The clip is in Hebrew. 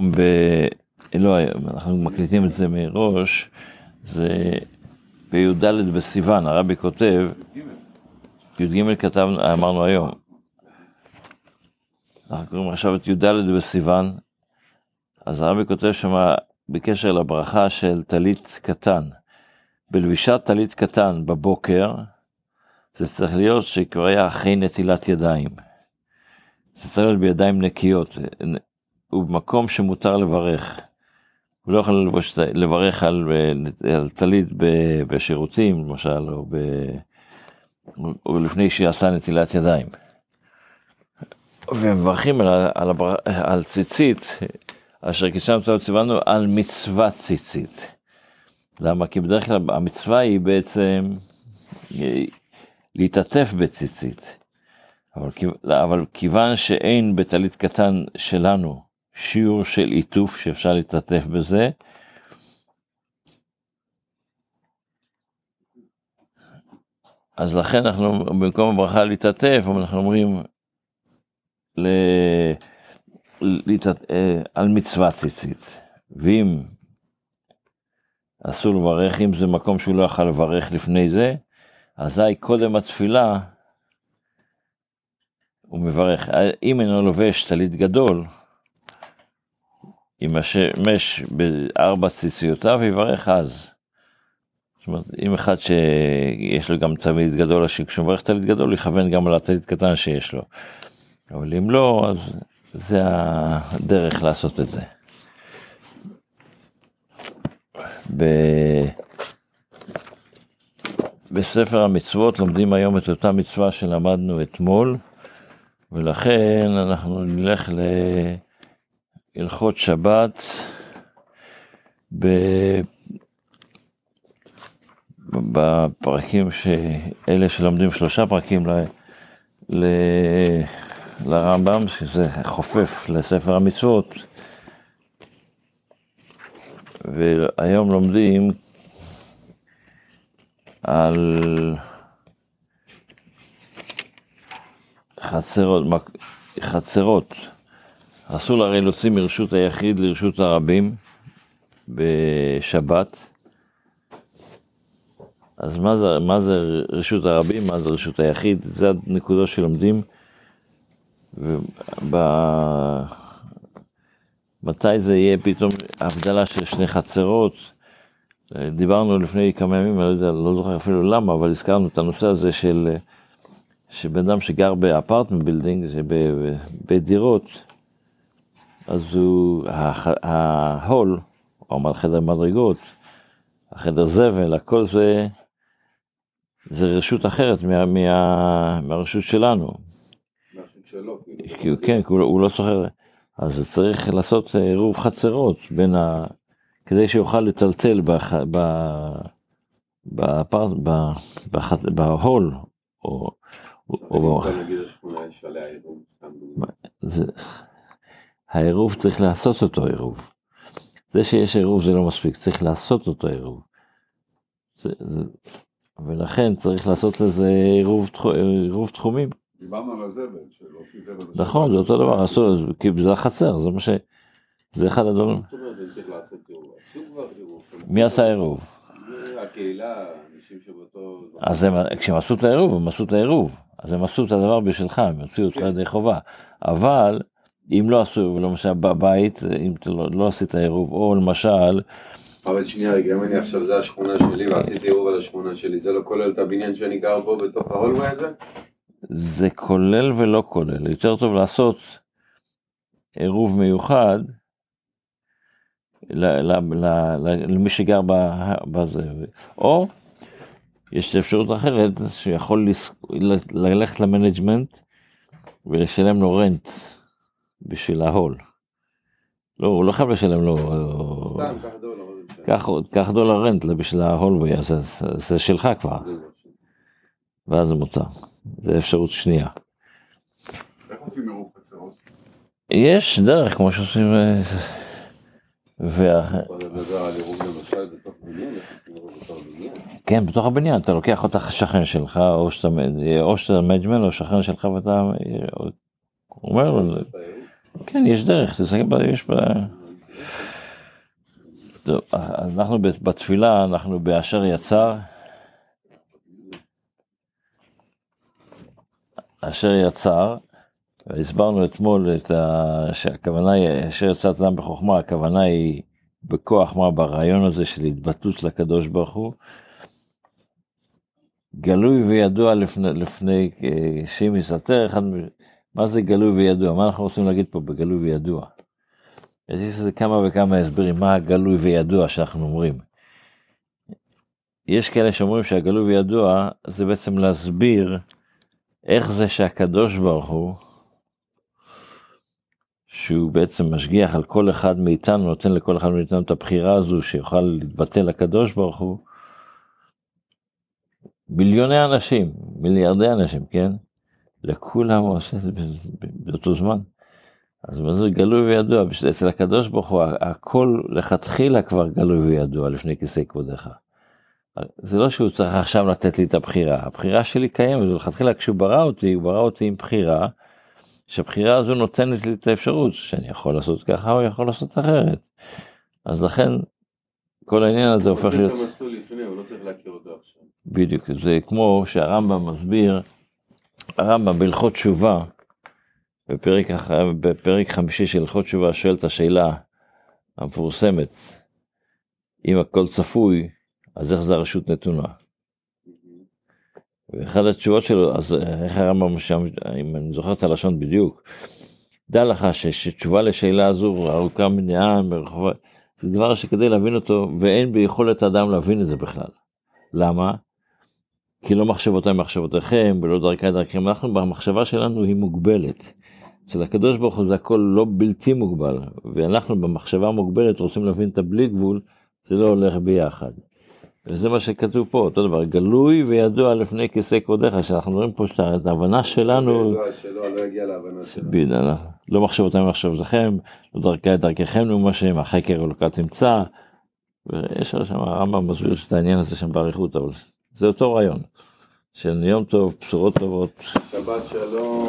ב... לא, אנחנו מקליטים את זה מראש, זה בי"ד בסיוון, הרבי כותב, י"ג כתב, אמרנו היום. אנחנו קוראים עכשיו את י"ד בסיוון, אז הרבי כותב שם בקשר לברכה של טלית קטן. בלבישת טלית קטן בבוקר, זה צריך להיות שכבר היה אחרי נטילת ידיים. זה צריך להיות בידיים נקיות, ובמקום שמותר לברך. הוא לא יכול לבוש, לברך על, על טלית בשירותים, למשל, או, ב, או לפני שעשה נטילת ידיים. ומברכים על, על, על ציצית, אשר קיצרנו אותו ציוונו על מצוות ציצית. למה? כי בדרך כלל המצווה היא בעצם להתעטף בציצית. אבל, אבל כיוון שאין בטלית קטן שלנו שיעור של עיטוף שאפשר להתעטף בזה, אז לכן אנחנו במקום הברכה להתעטף, אנחנו אומרים ל... להתעט... אה, על מצווה ציצית. ואם אסור לברך, אם זה מקום שהוא לא יכול לברך לפני זה, אזי קודם התפילה הוא מברך. אם אינו לובש טלית גדול, עם השמש בארבע ציציותיו, יברך אז. זאת אומרת, אם אחד שיש לו גם תלמיד גדול, כשהוא מברך טלית גדול, יכוון גם על הטלית קטן שיש לו. אבל אם לא, אז זה הדרך לעשות את זה. ב... בספר המצוות לומדים היום את אותה מצווה שלמדנו אתמול, ולכן אנחנו נלך להלכות שבת ב... בפרקים שאלה שלומדים שלושה פרקים ל... ל... לרמב"ם, שזה חופף לספר המצוות. והיום לומדים על חצרות, חצרות. אסור הרי להוציא מרשות היחיד לרשות הרבים בשבת. אז מה זה, מה זה רשות הרבים, מה זה רשות היחיד, זה הנקודות שלומדים. וב... מתי זה יהיה פתאום הבדלה של שני חצרות? דיברנו לפני כמה ימים, אני לא, לא זוכר אפילו למה, אבל הזכרנו את הנושא הזה של שבן אדם שגר ב apartment building, בדירות, אז הוא, ה hall, או אמר חדר מדרגות, החדר זבל, הכל זה, זה רשות אחרת מה, מה, מהרשות שלנו. מהרשות שלו. כאילו. כן, הוא, הוא לא סוחר. אז צריך לעשות עירוב חצרות בין ה... כדי שיוכל לטלטל בח... ב... בפר... ב... בח... בהול, או... או... זה... העירוב צריך לעשות אותו עירוב. זה שיש עירוב זה לא מספיק, צריך לעשות אותו עירוב. זה... זה... ולכן צריך לעשות לזה עירוב, עירוב תחומים. דיברנו על הזבל, שלהוציא זבל. נכון, זה אותו דבר, אסור, כי זה החצר, זה מה ש... זה אחד הדברים. מי עשה עירוב? הקהילה, אנשים שבאותו... אז הם, כשהם עשו את העירוב, הם עשו את העירוב. אז הם עשו את הדבר בשבילך, הם הוציאו אותך ידי חובה. אבל אם לא עשו, למשל בבית, אם לא, לא עשית עירוב, או למשל... אבל שנייה רגע, אם אני עכשיו זה השכונה שלי ועשיתי עירוב על השכונה שלי, זה לא כולל את הבניין שאני גר בו בתוך ההולווי הזה? זה כולל ולא כולל. יותר טוב לעשות עירוב מיוחד למי שגר בזה. או יש אפשרות אחרת שיכול ללכת ל management ולשלם לו rent בשביל ההול. לא, הוא לא חייב לשלם לו. סתם, קח דולר. קח דולר רנט בשביל ההולווי, אז זה שלך כבר. ואז זה מותר. זה אפשרות שנייה. איך עושים עירוב קצרות? יש דרך כמו שעושים. כן, בתוך הבניין, אתה לוקח אותך שכן שלך, או שאתה, או שאתה מג'מן, או שכן שלך, ואתה אומר לו, כן, יש דרך, תסתכל, יש ב... טוב, אנחנו בתפילה, אנחנו באשר יצר. אשר יצר, והסברנו אתמול את ה... שהכוונה היא, אשר יצר אדם בחוכמה, הכוונה היא בכוח מה ברעיון הזה של התבטאות של הקדוש ברוך הוא. גלוי וידוע לפני, לפני אה, שם יסתר, אחד, מה זה גלוי וידוע? מה אנחנו רוצים להגיד פה בגלוי וידוע? יש לזה כמה וכמה הסברים, מה הגלוי וידוע שאנחנו אומרים. יש כאלה שאומרים שהגלוי וידוע זה בעצם להסביר איך זה שהקדוש ברוך הוא, שהוא בעצם משגיח על כל אחד מאיתנו, נותן לכל אחד מאיתנו את הבחירה הזו שיוכל להתבטא לקדוש ברוך הוא, מיליוני אנשים, מיליארדי אנשים, כן? לכולם הוא עושה את זה באותו זמן. אז מה זה גלוי וידוע? אצל הקדוש ברוך הוא הכל לכתחילה כבר גלוי וידוע לפני כיסא כבודך. זה לא שהוא צריך עכשיו לתת לי את הבחירה, הבחירה שלי קיימת, ולכתחילה כשהוא ברא אותי, הוא ברא אותי עם בחירה, שהבחירה הזו נותנת לי את האפשרות שאני יכול לעשות ככה או יכול לעשות אחרת. אז לכן כל העניין הזה הופך להיות... לא בדיוק, זה כמו שהרמב"ם מסביר, הרמב"ם בהלכות תשובה, בפרק, בפרק חמישי של הלכות תשובה שואל את השאלה המפורסמת, אם הכל צפוי, אז איך זה הרשות נתונה? ואחת התשובות שלו, אז איך הרמב"ם שם, אם אני זוכר את הלשון בדיוק, דע לך שתשובה לשאלה הזו ארוכה מניעה מרחובה, זה דבר שכדי להבין אותו, ואין ביכולת האדם להבין את זה בכלל. למה? כי לא מחשבותיי מחשבותיכם, ולא דרכי דרככם, אנחנו במחשבה שלנו היא מוגבלת. אצל הקדוש ברוך הוא זה הכל לא בלתי מוגבל, ואנחנו במחשבה מוגבלת רוצים להבין את הבלי גבול, זה לא הולך ביחד. וזה מה שכתוב פה, אותו דבר, גלוי וידוע לפני כיסא כבודיך, שאנחנו רואים פה את ההבנה שלנו, ידוע שלא, לא יגיע להבנה שלנו. בדיוק, לא מחשבותם מחשבותיכם, לא דרכי דרככם נאום השם, החקר אלוקה תמצא, ויש שם הרמב"ם מסביר את העניין הזה שם באריכות, אבל זה אותו רעיון, של יום טוב, בשורות טובות. שבת שלום.